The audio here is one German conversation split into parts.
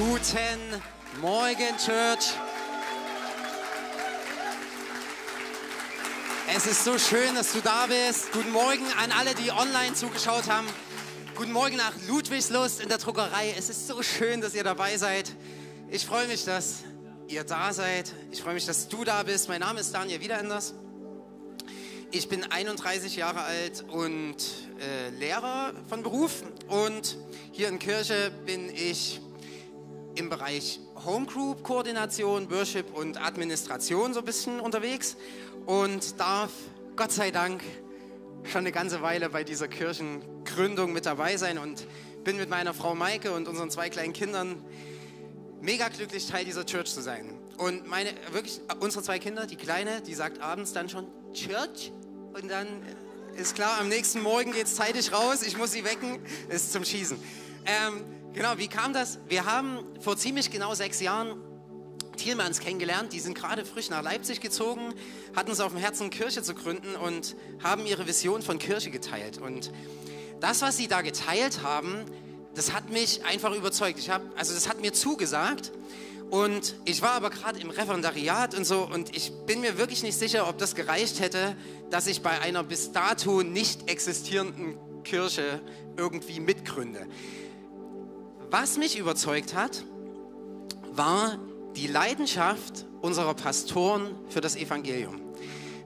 Guten Morgen, Church. Es ist so schön, dass du da bist. Guten Morgen an alle, die online zugeschaut haben. Guten Morgen nach Ludwigslust in der Druckerei. Es ist so schön, dass ihr dabei seid. Ich freue mich, dass ihr da seid. Ich freue mich, dass du da bist. Mein Name ist Daniel Wiederenders. Ich bin 31 Jahre alt und äh, Lehrer von Beruf. Und hier in Kirche bin ich im Bereich Homegroup-Koordination, Worship und Administration so ein bisschen unterwegs und darf Gott sei Dank schon eine ganze Weile bei dieser Kirchengründung mit dabei sein und bin mit meiner Frau Maike und unseren zwei kleinen Kindern mega glücklich, Teil dieser Church zu sein. Und meine, wirklich, unsere zwei Kinder, die Kleine, die sagt abends dann schon Church und dann ist klar, am nächsten Morgen geht es zeitig raus, ich muss sie wecken, ist zum Schießen. Ähm, genau, wie kam das? Wir haben vor ziemlich genau sechs Jahren Thielmanns kennengelernt. Die sind gerade frisch nach Leipzig gezogen, hatten es auf dem Herzen, Kirche zu gründen und haben ihre Vision von Kirche geteilt. Und das, was sie da geteilt haben, das hat mich einfach überzeugt. Ich hab, also das hat mir zugesagt. Und ich war aber gerade im Referendariat und so und ich bin mir wirklich nicht sicher, ob das gereicht hätte, dass ich bei einer bis dato nicht existierenden Kirche irgendwie mitgründe. Was mich überzeugt hat, war die Leidenschaft unserer Pastoren für das Evangelium.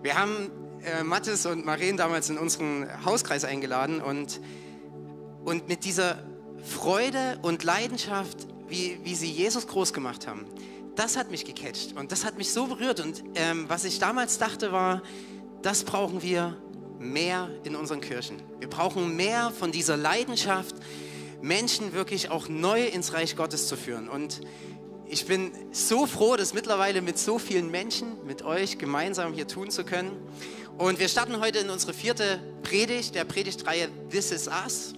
Wir haben äh, Mathis und Maren damals in unseren Hauskreis eingeladen und, und mit dieser Freude und Leidenschaft, wie, wie sie Jesus groß gemacht haben, das hat mich gecatcht und das hat mich so berührt. Und ähm, was ich damals dachte war, das brauchen wir mehr in unseren Kirchen. Wir brauchen mehr von dieser Leidenschaft, Menschen wirklich auch neu ins Reich Gottes zu führen. Und ich bin so froh, das mittlerweile mit so vielen Menschen, mit euch gemeinsam hier tun zu können. Und wir starten heute in unsere vierte Predigt, der Predigtreihe This is Us.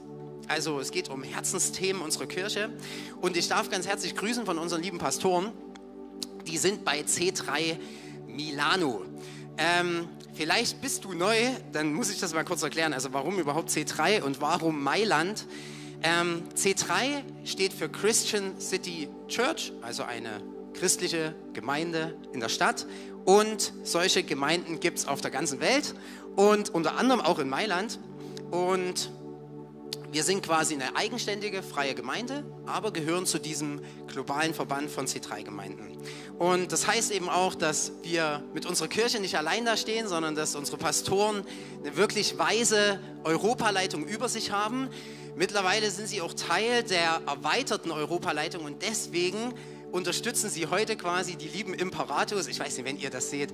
Also es geht um Herzensthemen unserer Kirche. Und ich darf ganz herzlich grüßen von unseren lieben Pastoren. Die sind bei C3 Milano. Ähm, vielleicht bist du neu, dann muss ich das mal kurz erklären. Also warum überhaupt C3 und warum Mailand? Ähm, C3 steht für Christian City Church, also eine christliche Gemeinde in der Stadt. Und solche Gemeinden gibt es auf der ganzen Welt und unter anderem auch in Mailand. Und wir sind quasi eine eigenständige, freie Gemeinde, aber gehören zu diesem globalen Verband von C3-Gemeinden. Und das heißt eben auch, dass wir mit unserer Kirche nicht allein da stehen, sondern dass unsere Pastoren eine wirklich weise Europaleitung über sich haben. Mittlerweile sind sie auch Teil der erweiterten Europaleitung und deswegen unterstützen sie heute quasi die lieben Imperatos. Ich weiß nicht, wenn ihr das seht.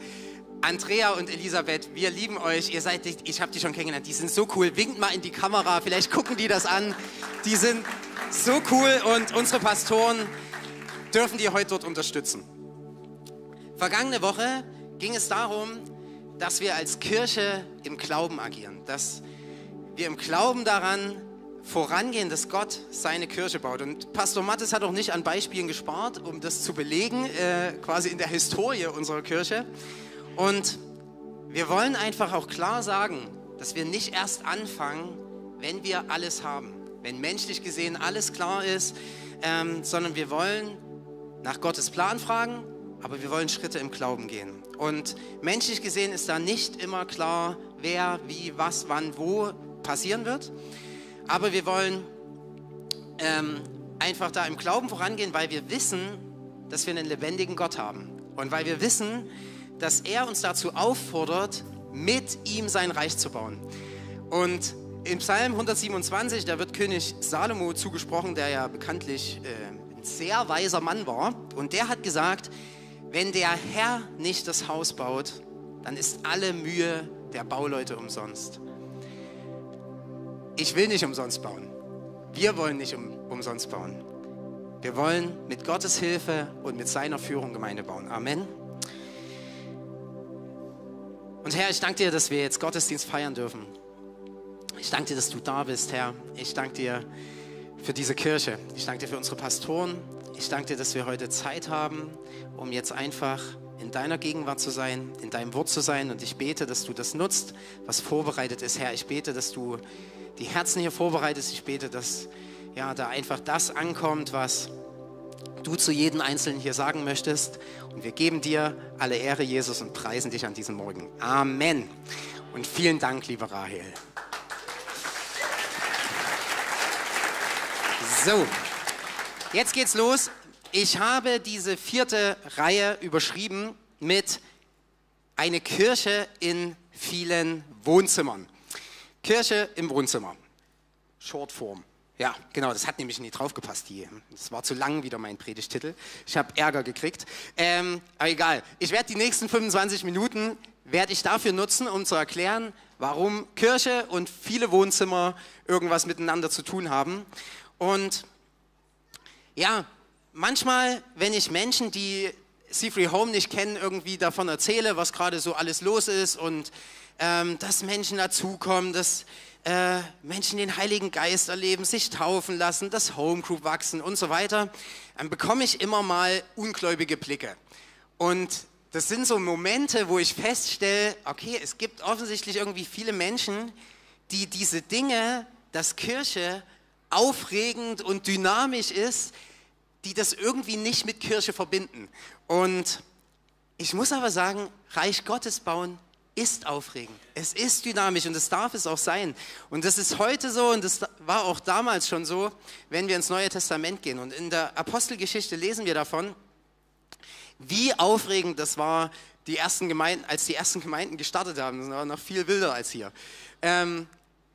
Andrea und Elisabeth, wir lieben euch. Ihr seid, ich habe die schon kennengelernt. Die sind so cool. Winkt mal in die Kamera. Vielleicht gucken die das an. Die sind so cool und unsere Pastoren dürfen die heute dort unterstützen. Vergangene Woche ging es darum, dass wir als Kirche im Glauben agieren, dass wir im Glauben daran vorangehen, dass Gott seine Kirche baut. Und Pastor Mattes hat auch nicht an Beispielen gespart, um das zu belegen, äh, quasi in der Historie unserer Kirche. Und wir wollen einfach auch klar sagen, dass wir nicht erst anfangen, wenn wir alles haben, wenn menschlich gesehen alles klar ist, ähm, sondern wir wollen nach Gottes Plan fragen, aber wir wollen Schritte im Glauben gehen. Und menschlich gesehen ist da nicht immer klar, wer, wie, was, wann, wo passieren wird. Aber wir wollen ähm, einfach da im Glauben vorangehen, weil wir wissen, dass wir einen lebendigen Gott haben. Und weil wir wissen, dass er uns dazu auffordert, mit ihm sein Reich zu bauen. Und im Psalm 127, da wird König Salomo zugesprochen, der ja bekanntlich äh, ein sehr weiser Mann war. Und der hat gesagt, wenn der Herr nicht das Haus baut, dann ist alle Mühe der Bauleute umsonst. Ich will nicht umsonst bauen. Wir wollen nicht um, umsonst bauen. Wir wollen mit Gottes Hilfe und mit seiner Führung Gemeinde bauen. Amen. Und Herr, ich danke dir, dass wir jetzt Gottesdienst feiern dürfen. Ich danke dir, dass du da bist, Herr. Ich danke dir für diese Kirche. Ich danke dir für unsere Pastoren. Ich danke dir, dass wir heute Zeit haben, um jetzt einfach in deiner Gegenwart zu sein, in deinem Wort zu sein. Und ich bete, dass du das nutzt, was vorbereitet ist, Herr. Ich bete, dass du die Herzen hier vorbereitest. Ich bete, dass ja, da einfach das ankommt, was, du zu jedem Einzelnen hier sagen möchtest. Und wir geben dir alle Ehre, Jesus, und preisen dich an diesem Morgen. Amen. Und vielen Dank, liebe Rahel. So, jetzt geht's los. Ich habe diese vierte Reihe überschrieben mit eine Kirche in vielen Wohnzimmern. Kirche im Wohnzimmer. Shortform. Ja, genau, das hat nämlich nie draufgepasst. Die, das war zu lang wieder mein Predigtitel. Ich habe Ärger gekriegt. Ähm, aber egal, ich werde die nächsten 25 Minuten werde ich dafür nutzen, um zu erklären, warum Kirche und viele Wohnzimmer irgendwas miteinander zu tun haben. Und ja, manchmal, wenn ich Menschen, die Seafree Home nicht kennen, irgendwie davon erzähle, was gerade so alles los ist und ähm, dass Menschen dazukommen, dass äh, Menschen den Heiligen Geist erleben, sich taufen lassen, dass Homegroup wachsen und so weiter, dann bekomme ich immer mal ungläubige Blicke. Und das sind so Momente, wo ich feststelle, okay, es gibt offensichtlich irgendwie viele Menschen, die diese Dinge, dass Kirche aufregend und dynamisch ist, die das irgendwie nicht mit Kirche verbinden. Und ich muss aber sagen, Reich Gottes bauen ist aufregend. Es ist dynamisch und es darf es auch sein. Und das ist heute so und das war auch damals schon so, wenn wir ins Neue Testament gehen. Und in der Apostelgeschichte lesen wir davon, wie aufregend das war, die ersten Gemeinden, als die ersten Gemeinden gestartet haben. Das war noch viel wilder als hier. Ähm,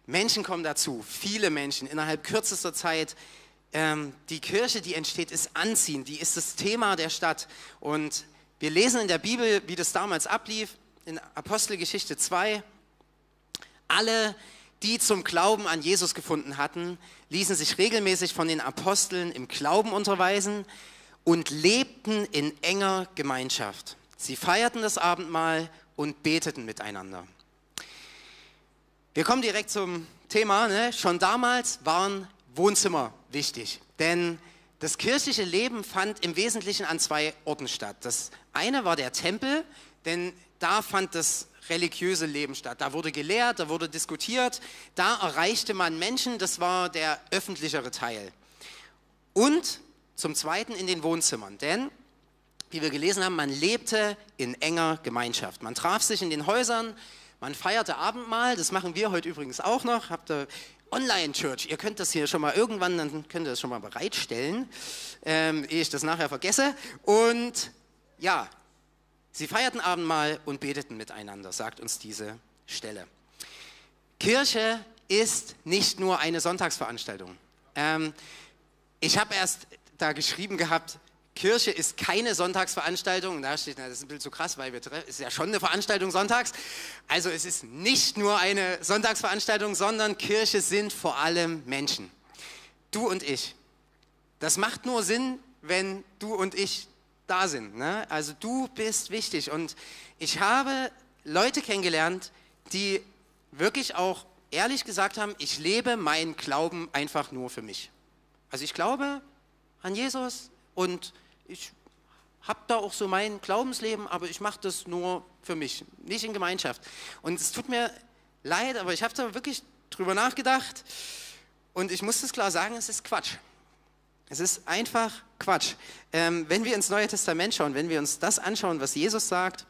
Menschen kommen dazu, viele Menschen innerhalb kürzester Zeit. Ähm, die Kirche, die entsteht, ist anziehend, die ist das Thema der Stadt. Und wir lesen in der Bibel, wie das damals ablief in Apostelgeschichte 2, alle, die zum Glauben an Jesus gefunden hatten, ließen sich regelmäßig von den Aposteln im Glauben unterweisen und lebten in enger Gemeinschaft. Sie feierten das Abendmahl und beteten miteinander. Wir kommen direkt zum Thema. Ne? Schon damals waren Wohnzimmer wichtig, denn das kirchliche Leben fand im Wesentlichen an zwei Orten statt. Das eine war der Tempel, denn da fand das religiöse Leben statt. Da wurde gelehrt, da wurde diskutiert, da erreichte man Menschen, das war der öffentlichere Teil. Und zum Zweiten in den Wohnzimmern, denn, wie wir gelesen haben, man lebte in enger Gemeinschaft. Man traf sich in den Häusern, man feierte Abendmahl, das machen wir heute übrigens auch noch. Habt ihr Online-Church, ihr könnt das hier schon mal irgendwann, dann könnt ihr das schon mal bereitstellen, ähm, ehe ich das nachher vergesse. Und ja, Sie feierten Abendmahl und beteten miteinander, sagt uns diese Stelle. Kirche ist nicht nur eine Sonntagsveranstaltung. Ähm, ich habe erst da geschrieben gehabt, Kirche ist keine Sonntagsveranstaltung. Da steht, na, das ist ein bisschen zu krass, weil es ist ja schon eine Veranstaltung sonntags. Also es ist nicht nur eine Sonntagsveranstaltung, sondern Kirche sind vor allem Menschen. Du und ich. Das macht nur Sinn, wenn du und ich da sind. Ne? Also du bist wichtig. Und ich habe Leute kennengelernt, die wirklich auch ehrlich gesagt haben, ich lebe meinen Glauben einfach nur für mich. Also ich glaube an Jesus und ich habe da auch so mein Glaubensleben, aber ich mache das nur für mich, nicht in Gemeinschaft. Und es tut mir leid, aber ich habe da wirklich drüber nachgedacht und ich muss das klar sagen, es ist Quatsch. Es ist einfach Quatsch. Ähm, wenn wir ins Neue Testament schauen, wenn wir uns das anschauen, was Jesus sagt,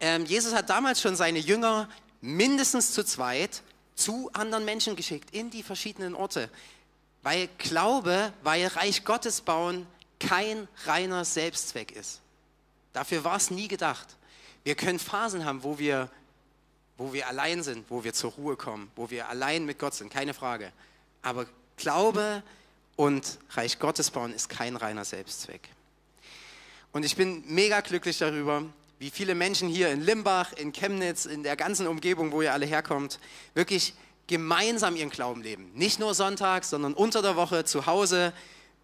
ähm, Jesus hat damals schon seine Jünger mindestens zu zweit zu anderen Menschen geschickt, in die verschiedenen Orte. Weil Glaube, weil Reich Gottes bauen kein reiner Selbstzweck ist. Dafür war es nie gedacht. Wir können Phasen haben, wo wir, wo wir allein sind, wo wir zur Ruhe kommen, wo wir allein mit Gott sind, keine Frage. Aber Glaube und Reich Gottes bauen ist kein reiner Selbstzweck. Und ich bin mega glücklich darüber, wie viele Menschen hier in Limbach, in Chemnitz, in der ganzen Umgebung, wo ihr alle herkommt, wirklich gemeinsam ihren Glauben leben. Nicht nur sonntags, sondern unter der Woche zu Hause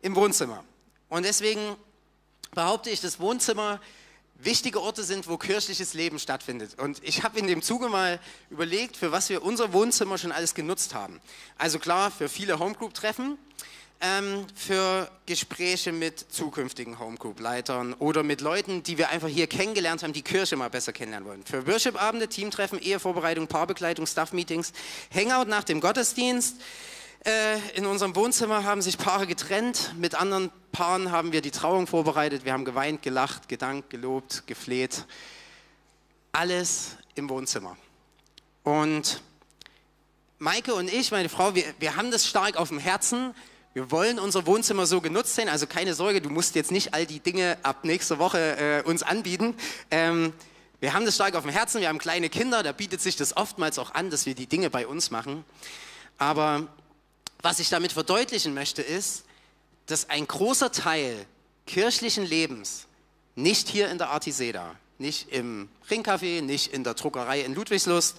im Wohnzimmer. Und deswegen behaupte ich, das Wohnzimmer wichtige Orte sind, wo kirchliches Leben stattfindet. Und ich habe in dem Zuge mal überlegt, für was wir unser Wohnzimmer schon alles genutzt haben. Also klar, für viele Homegroup-Treffen, ähm, für Gespräche mit zukünftigen Homegroup-Leitern oder mit Leuten, die wir einfach hier kennengelernt haben, die Kirche mal besser kennenlernen wollen. Für Worship-Abende, Teamtreffen, Ehevorbereitung, Paarbegleitung, Staff-Meetings, Hangout nach dem Gottesdienst, in unserem Wohnzimmer haben sich Paare getrennt. Mit anderen Paaren haben wir die Trauung vorbereitet. Wir haben geweint, gelacht, gedankt, gelobt, gefleht. Alles im Wohnzimmer. Und Maike und ich, meine Frau, wir, wir haben das stark auf dem Herzen. Wir wollen unser Wohnzimmer so genutzt sehen. Also keine Sorge, du musst jetzt nicht all die Dinge ab nächster Woche äh, uns anbieten. Ähm, wir haben das stark auf dem Herzen. Wir haben kleine Kinder. Da bietet sich das oftmals auch an, dass wir die Dinge bei uns machen. Aber was ich damit verdeutlichen möchte, ist, dass ein großer Teil kirchlichen Lebens nicht hier in der Artiseda, nicht im Ringcafé, nicht in der Druckerei in Ludwigslust,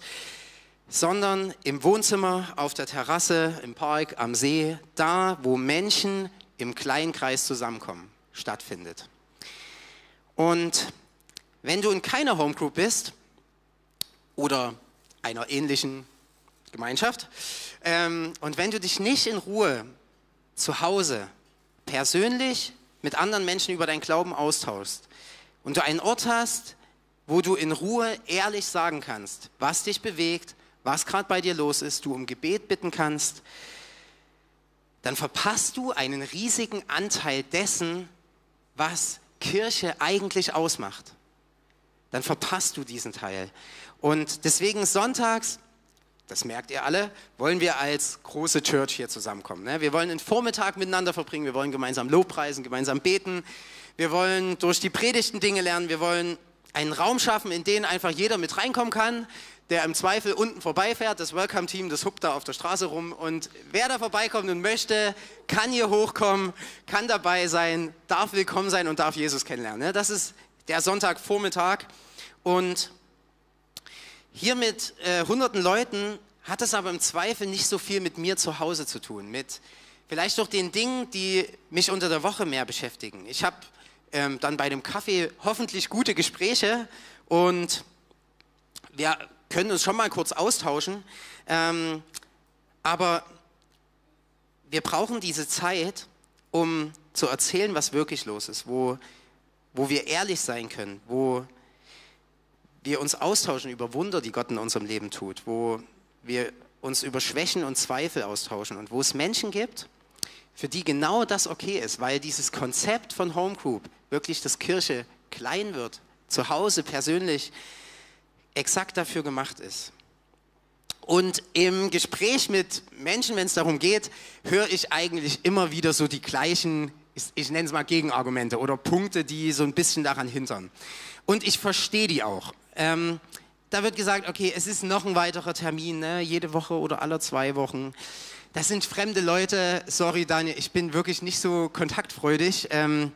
sondern im Wohnzimmer, auf der Terrasse, im Park, am See, da, wo Menschen im kleinen Kreis zusammenkommen, stattfindet. Und wenn du in keiner Homegroup bist oder einer ähnlichen Gemeinschaft ähm, und wenn du dich nicht in Ruhe zu Hause persönlich mit anderen Menschen über deinen Glauben austauschst und du einen Ort hast, wo du in Ruhe ehrlich sagen kannst, was dich bewegt, was gerade bei dir los ist, du um Gebet bitten kannst, dann verpasst du einen riesigen Anteil dessen, was Kirche eigentlich ausmacht. Dann verpasst du diesen Teil. Und deswegen sonntags, das merkt ihr alle, wollen wir als große Church hier zusammenkommen. Ne? Wir wollen den Vormittag miteinander verbringen, wir wollen gemeinsam Lobpreisen, gemeinsam beten, wir wollen durch die Predigten Dinge lernen, wir wollen einen Raum schaffen, in den einfach jeder mit reinkommen kann, der im Zweifel unten vorbeifährt. Das Welcome-Team, das hupt da auf der Straße rum. Und wer da vorbeikommt und möchte, kann hier hochkommen, kann dabei sein, darf willkommen sein und darf Jesus kennenlernen. Ne? Das ist der Sonntagvormittag. Und hier mit äh, hunderten Leuten hat es aber im Zweifel nicht so viel mit mir zu Hause zu tun. Mit vielleicht doch den Dingen, die mich unter der Woche mehr beschäftigen. Ich habe ähm, dann bei dem Kaffee hoffentlich gute Gespräche und wir können uns schon mal kurz austauschen. Ähm, aber wir brauchen diese Zeit, um zu erzählen, was wirklich los ist, wo, wo wir ehrlich sein können, wo wir uns austauschen über Wunder, die Gott in unserem Leben tut, wo wir uns über Schwächen und Zweifel austauschen und wo es Menschen gibt, für die genau das okay ist, weil dieses Konzept von Home Group, wirklich, dass Kirche klein wird, zu Hause persönlich, exakt dafür gemacht ist. Und im Gespräch mit Menschen, wenn es darum geht, höre ich eigentlich immer wieder so die gleichen, ich, ich nenne es mal Gegenargumente oder Punkte, die so ein bisschen daran hindern. Und ich verstehe die auch. Ähm, da wird gesagt, okay, es ist noch ein weiterer Termin, ne? jede Woche oder alle zwei Wochen. Das sind fremde Leute. Sorry, Daniel, ich bin wirklich nicht so kontaktfreudig. Ähm,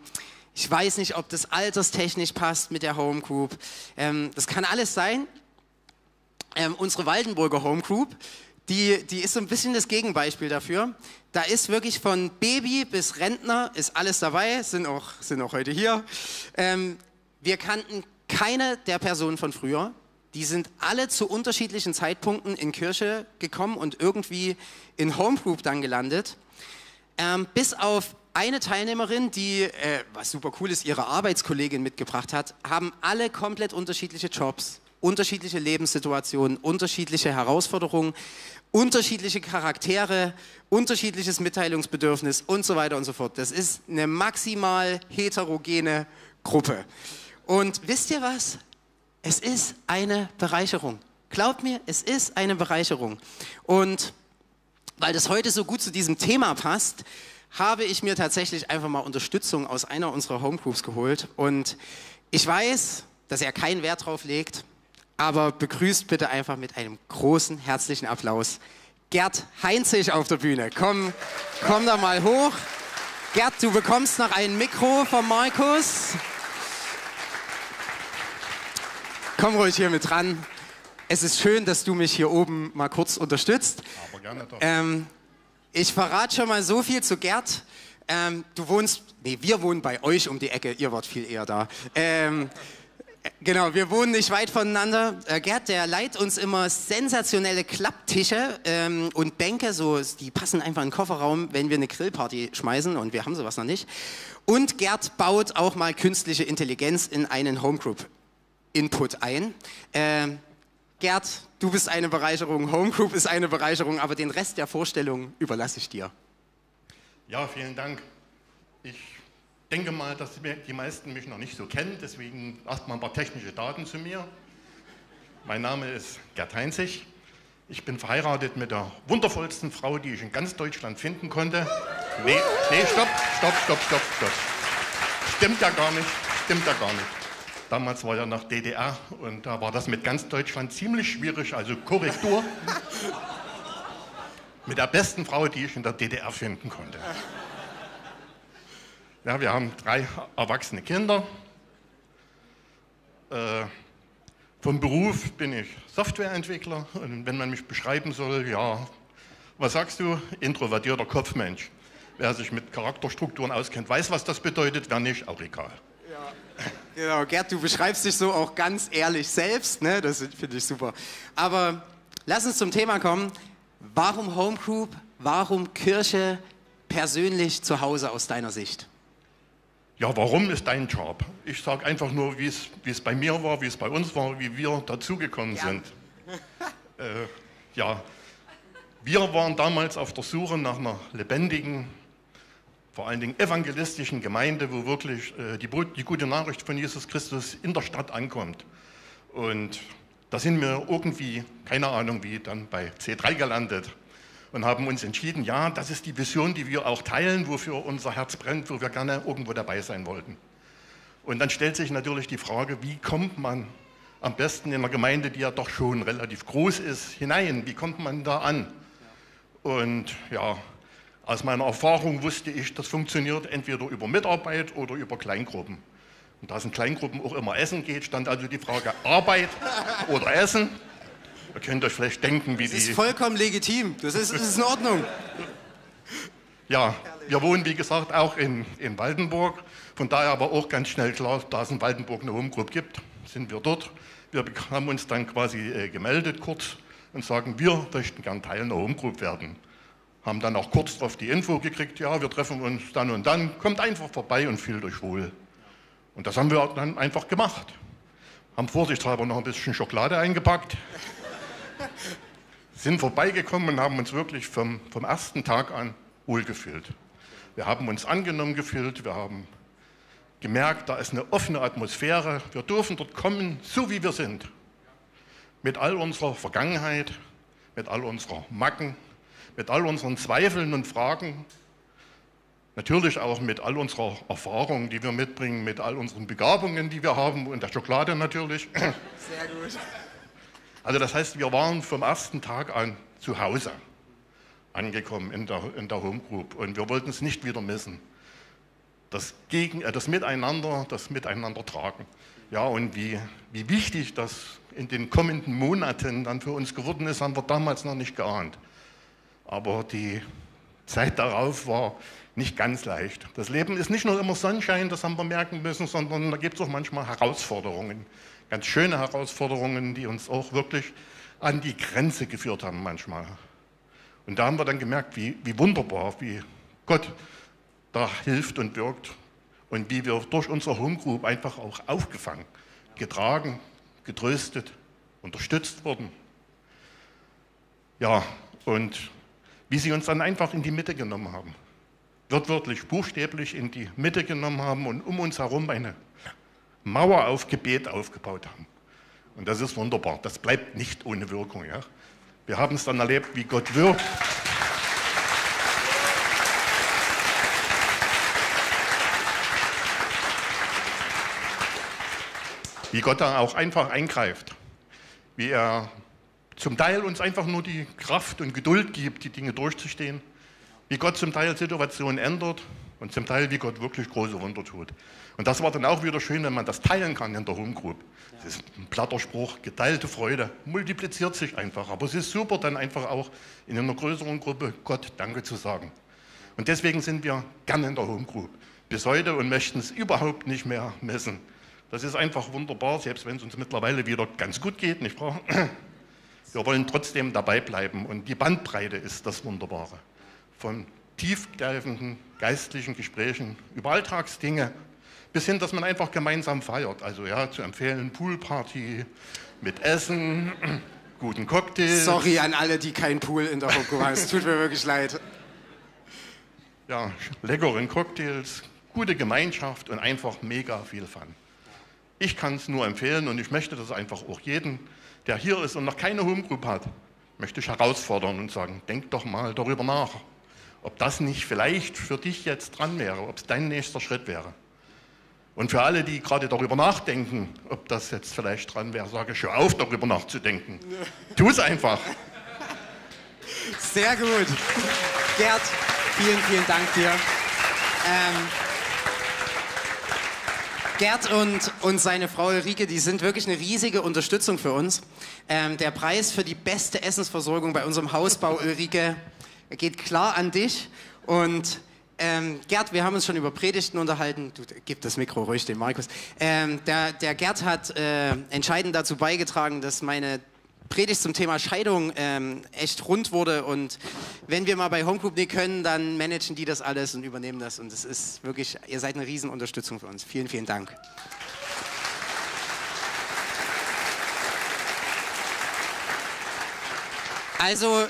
ich weiß nicht, ob das alterstechnisch passt mit der Home Group. Ähm, das kann alles sein. Ähm, unsere Waldenburger Home Group, die, die ist so ein bisschen das Gegenbeispiel dafür. Da ist wirklich von Baby bis Rentner ist alles dabei, sind auch, sind auch heute hier. Ähm, wir kannten keine der Personen von früher. Die sind alle zu unterschiedlichen Zeitpunkten in Kirche gekommen und irgendwie in Home Group dann gelandet. Ähm, bis auf eine Teilnehmerin, die, äh, was super cool ist, ihre Arbeitskollegin mitgebracht hat, haben alle komplett unterschiedliche Jobs, unterschiedliche Lebenssituationen, unterschiedliche Herausforderungen, unterschiedliche Charaktere, unterschiedliches Mitteilungsbedürfnis und so weiter und so fort. Das ist eine maximal heterogene Gruppe. Und wisst ihr was? Es ist eine Bereicherung. Glaubt mir, es ist eine Bereicherung. Und weil das heute so gut zu diesem Thema passt, habe ich mir tatsächlich einfach mal Unterstützung aus einer unserer Homegroups geholt. Und ich weiß, dass er keinen Wert drauf legt, aber begrüßt bitte einfach mit einem großen, herzlichen Applaus Gerd Heinzig auf der Bühne. Komm, komm da mal hoch. Gerd, du bekommst noch ein Mikro von Markus. Komm ruhig hier mit dran. Es ist schön, dass du mich hier oben mal kurz unterstützt. Aber gerne doch. Ähm, ich verrate schon mal so viel zu Gerd. Ähm, du wohnst, nee, wir wohnen bei euch um die Ecke, ihr wart viel eher da. Ähm, genau, wir wohnen nicht weit voneinander. Äh, Gerd, der leiht uns immer sensationelle Klapptische ähm, und Bänke, so, die passen einfach in den Kofferraum, wenn wir eine Grillparty schmeißen und wir haben sowas noch nicht. Und Gerd baut auch mal künstliche Intelligenz in einen Homegroup Input ein. Ähm, Gerd, du bist eine Bereicherung, Home Group ist eine Bereicherung, aber den Rest der Vorstellung überlasse ich dir. Ja, vielen Dank. Ich denke mal, dass die meisten mich noch nicht so kennen, deswegen erstmal ein paar technische Daten zu mir. Mein Name ist Gerd Heinzig. Ich bin verheiratet mit der wundervollsten Frau, die ich in ganz Deutschland finden konnte. Nee, nee, stopp, stopp, stopp, stopp, stopp. Stimmt ja gar nicht, stimmt ja gar nicht. Damals war ja noch DDR und da war das mit ganz Deutschland ziemlich schwierig, also Korrektur. mit der besten Frau, die ich in der DDR finden konnte. Ja, wir haben drei erwachsene Kinder. Äh, vom Beruf bin ich Softwareentwickler und wenn man mich beschreiben soll, ja, was sagst du? Introvertierter Kopfmensch. Wer sich mit Charakterstrukturen auskennt, weiß, was das bedeutet, wer nicht, auch egal. Genau, Gerd, du beschreibst dich so auch ganz ehrlich selbst, ne? das finde ich super. Aber lass uns zum Thema kommen. Warum Home Group, warum Kirche persönlich zu Hause aus deiner Sicht? Ja, warum ist dein Job? Ich sage einfach nur, wie es bei mir war, wie es bei uns war, wie wir dazugekommen ja. sind. äh, ja, wir waren damals auf der Suche nach einer lebendigen, vor allen Dingen evangelistischen Gemeinde, wo wirklich äh, die, die gute Nachricht von Jesus Christus in der Stadt ankommt. Und da sind wir irgendwie, keine Ahnung wie, dann bei C3 gelandet und haben uns entschieden, ja, das ist die Vision, die wir auch teilen, wofür unser Herz brennt, wo wir gerne irgendwo dabei sein wollten. Und dann stellt sich natürlich die Frage, wie kommt man am besten in einer Gemeinde, die ja doch schon relativ groß ist, hinein? Wie kommt man da an? Und ja, aus meiner Erfahrung wusste ich, das funktioniert entweder über Mitarbeit oder über Kleingruppen. Und da es in Kleingruppen auch immer Essen geht, stand also die Frage Arbeit oder Essen. Ihr könnt euch vielleicht denken, wie das die. Das ist vollkommen legitim. Das ist, das ist in Ordnung. Ja, wir wohnen, wie gesagt, auch in, in Waldenburg. Von daher aber auch ganz schnell klar, da es in Waldenburg eine Home Group gibt, sind wir dort. Wir haben uns dann quasi äh, gemeldet kurz und sagen, wir möchten gern Teil einer Home Group werden. Haben dann auch kurz darauf die Info gekriegt, ja, wir treffen uns dann und dann, kommt einfach vorbei und fühlt euch wohl. Und das haben wir dann einfach gemacht. Haben vorsichtshalber noch ein bisschen Schokolade eingepackt sind vorbeigekommen und haben uns wirklich vom, vom ersten Tag an wohlgefühlt. Wir haben uns angenommen gefühlt, wir haben gemerkt, da ist eine offene Atmosphäre. Wir dürfen dort kommen, so wie wir sind. Mit all unserer Vergangenheit, mit all unserer Macken, mit all unseren Zweifeln und Fragen. Natürlich auch mit all unserer Erfahrung, die wir mitbringen, mit all unseren Begabungen, die wir haben und der Schokolade natürlich. Sehr gut. Also das heißt, wir waren vom ersten Tag an zu Hause angekommen in der, in der Home Group und wir wollten es nicht wieder missen. Das, Gegen, äh, das Miteinander, das Miteinander tragen. Ja, und wie, wie wichtig das in den kommenden Monaten dann für uns geworden ist, haben wir damals noch nicht geahnt. Aber die Zeit darauf war nicht ganz leicht. Das Leben ist nicht nur immer Sonnenschein, das haben wir merken müssen, sondern da gibt es auch manchmal Herausforderungen ganz schöne Herausforderungen, die uns auch wirklich an die Grenze geführt haben manchmal. Und da haben wir dann gemerkt, wie, wie wunderbar, wie Gott da hilft und wirkt und wie wir durch unsere Home Group einfach auch aufgefangen, getragen, getröstet, unterstützt wurden. Ja, und wie sie uns dann einfach in die Mitte genommen haben. Wortwörtlich, buchstäblich in die Mitte genommen haben und um uns herum eine Mauer auf Gebet aufgebaut haben. Und das ist wunderbar. Das bleibt nicht ohne Wirkung. Ja? Wir haben es dann erlebt, wie Gott wirkt. Wie Gott da auch einfach eingreift. Wie er zum Teil uns einfach nur die Kraft und Geduld gibt, die Dinge durchzustehen. Wie Gott zum Teil Situationen ändert und zum Teil, wie Gott wirklich große Wunder tut. Und das war dann auch wieder schön, wenn man das teilen kann in der Home Group. Das ist ein platter Spruch, geteilte Freude, multipliziert sich einfach. Aber es ist super, dann einfach auch in einer größeren Gruppe Gott Danke zu sagen. Und deswegen sind wir gerne in der Home Group bis heute und möchten es überhaupt nicht mehr messen. Das ist einfach wunderbar, selbst wenn es uns mittlerweile wieder ganz gut geht, nicht wahr? Wir wollen trotzdem dabei bleiben und die Bandbreite ist das Wunderbare. Von tiefgreifenden geistlichen Gesprächen über Alltagsdinge bis hin, dass man einfach gemeinsam feiert. Also ja, zu empfehlen, Poolparty, mit Essen, guten Cocktails. Sorry an alle, die keinen Pool in der Group haben. Es tut mir wirklich leid. Ja, leckeren Cocktails, gute Gemeinschaft und einfach mega viel Fun. Ich kann es nur empfehlen und ich möchte das einfach auch jeden, der hier ist und noch keine Home Group hat, möchte ich herausfordern und sagen, denk doch mal darüber nach, ob das nicht vielleicht für dich jetzt dran wäre, ob es dein nächster Schritt wäre. Und für alle, die gerade darüber nachdenken, ob das jetzt vielleicht dran wäre, sage ich, hör auf, darüber nachzudenken. Tu es einfach. Sehr gut. Gerd, vielen, vielen Dank dir. Ähm, Gerd und, und seine Frau Ulrike, die sind wirklich eine riesige Unterstützung für uns. Ähm, der Preis für die beste Essensversorgung bei unserem Hausbau, Ulrike, geht klar an dich. Und ähm, Gerd, wir haben uns schon über Predigten unterhalten. Du, gib das Mikro ruhig dem Markus. Ähm, der, der Gerd hat äh, entscheidend dazu beigetragen, dass meine Predigt zum Thema Scheidung ähm, echt rund wurde. Und wenn wir mal bei Homegroup nicht können, dann managen die das alles und übernehmen das. Und es ist wirklich, ihr seid eine Riesenunterstützung für uns. Vielen, vielen Dank. Also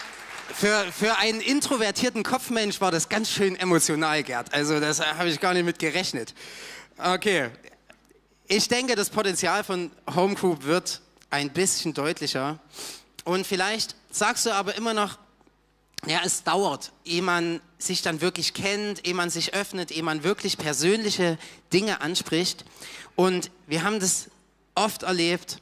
für, für einen introvertierten Kopfmensch war das ganz schön emotional, Gerd. Also das habe ich gar nicht mit gerechnet. Okay. Ich denke, das Potenzial von Home Group wird ein bisschen deutlicher. Und vielleicht sagst du aber immer noch, ja, es dauert, ehe man sich dann wirklich kennt, ehe man sich öffnet, ehe man wirklich persönliche Dinge anspricht. Und wir haben das oft erlebt.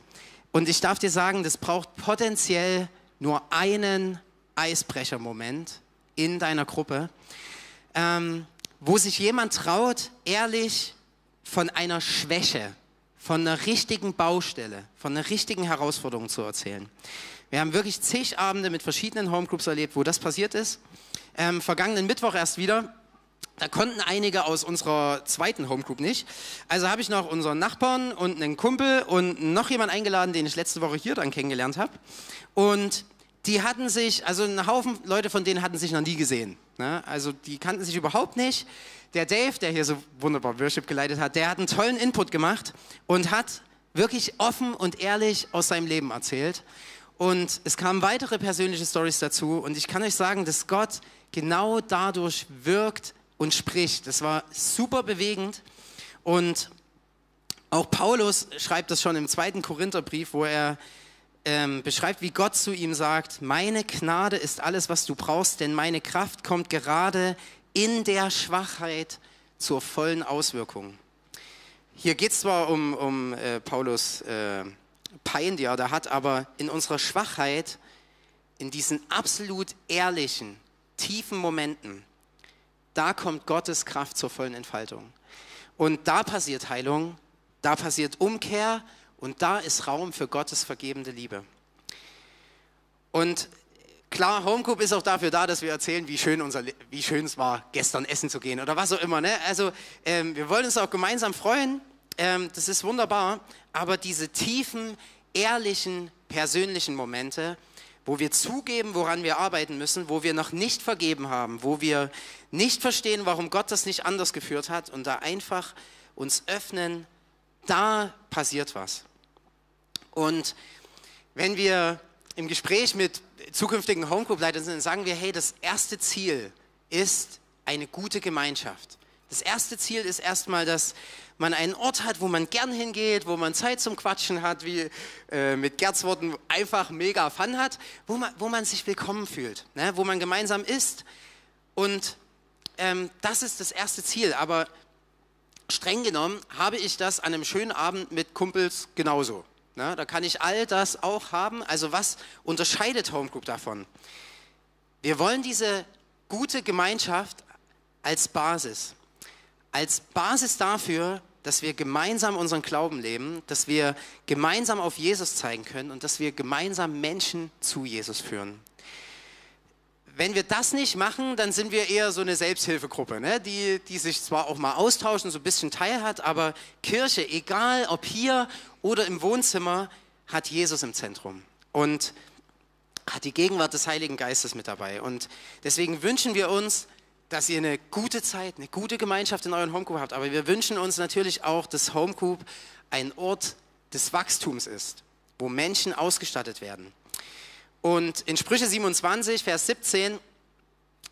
Und ich darf dir sagen, das braucht potenziell nur einen Eisbrechermoment in deiner Gruppe, ähm, wo sich jemand traut, ehrlich von einer Schwäche, von einer richtigen Baustelle, von einer richtigen Herausforderung zu erzählen. Wir haben wirklich zig Abende mit verschiedenen Homegroups erlebt, wo das passiert ist. Ähm, vergangenen Mittwoch erst wieder. Da konnten einige aus unserer zweiten Homegroup nicht. Also habe ich noch unseren Nachbarn und einen Kumpel und noch jemanden eingeladen, den ich letzte Woche hier dann kennengelernt habe. Und die hatten sich, also ein Haufen Leute von denen hatten sich noch nie gesehen. Ne? Also die kannten sich überhaupt nicht. Der Dave, der hier so wunderbar Worship geleitet hat, der hat einen tollen Input gemacht und hat wirklich offen und ehrlich aus seinem Leben erzählt. Und es kamen weitere persönliche Stories dazu. Und ich kann euch sagen, dass Gott genau dadurch wirkt und spricht. Das war super bewegend. Und auch Paulus schreibt das schon im zweiten Korintherbrief, wo er ähm, beschreibt, wie Gott zu ihm sagt, meine Gnade ist alles, was du brauchst, denn meine Kraft kommt gerade in der Schwachheit zur vollen Auswirkung. Hier geht es zwar um, um äh, Paulus äh, Pein, die er da hat, aber in unserer Schwachheit, in diesen absolut ehrlichen, tiefen Momenten, da kommt Gottes Kraft zur vollen Entfaltung. Und da passiert Heilung, da passiert Umkehr und da ist Raum für Gottes vergebende Liebe. Und klar, Homegroup ist auch dafür da, dass wir erzählen, wie schön, unser, wie schön es war, gestern essen zu gehen oder was auch immer. Ne? Also ähm, wir wollen uns auch gemeinsam freuen. Ähm, das ist wunderbar. Aber diese tiefen, ehrlichen, persönlichen Momente, wo wir zugeben, woran wir arbeiten müssen, wo wir noch nicht vergeben haben, wo wir nicht verstehen, warum Gott das nicht anders geführt hat und da einfach uns öffnen, da passiert was. Und wenn wir im Gespräch mit zukünftigen Homegroup-Leitern sind, sagen wir, hey, das erste Ziel ist eine gute Gemeinschaft. Das erste Ziel ist erstmal, dass man einen Ort hat, wo man gern hingeht, wo man Zeit zum Quatschen hat, wie äh, mit Gerds Worten einfach mega Fun hat, wo man, wo man sich willkommen fühlt, ne? wo man gemeinsam ist. Und ähm, das ist das erste Ziel. Aber streng genommen habe ich das an einem schönen Abend mit Kumpels genauso. Na, da kann ich all das auch haben. Also was unterscheidet Homegroup davon? Wir wollen diese gute Gemeinschaft als Basis. Als Basis dafür, dass wir gemeinsam unseren Glauben leben, dass wir gemeinsam auf Jesus zeigen können und dass wir gemeinsam Menschen zu Jesus führen wenn wir das nicht machen, dann sind wir eher so eine Selbsthilfegruppe, ne? die, die sich zwar auch mal austauschen, so ein bisschen Teil hat, aber Kirche, egal ob hier oder im Wohnzimmer, hat Jesus im Zentrum und hat die Gegenwart des Heiligen Geistes mit dabei. Und deswegen wünschen wir uns, dass ihr eine gute Zeit, eine gute Gemeinschaft in euren Homegroup habt. Aber wir wünschen uns natürlich auch, dass Homegroup ein Ort des Wachstums ist. wo Menschen ausgestattet werden. Und in Sprüche 27, Vers 17,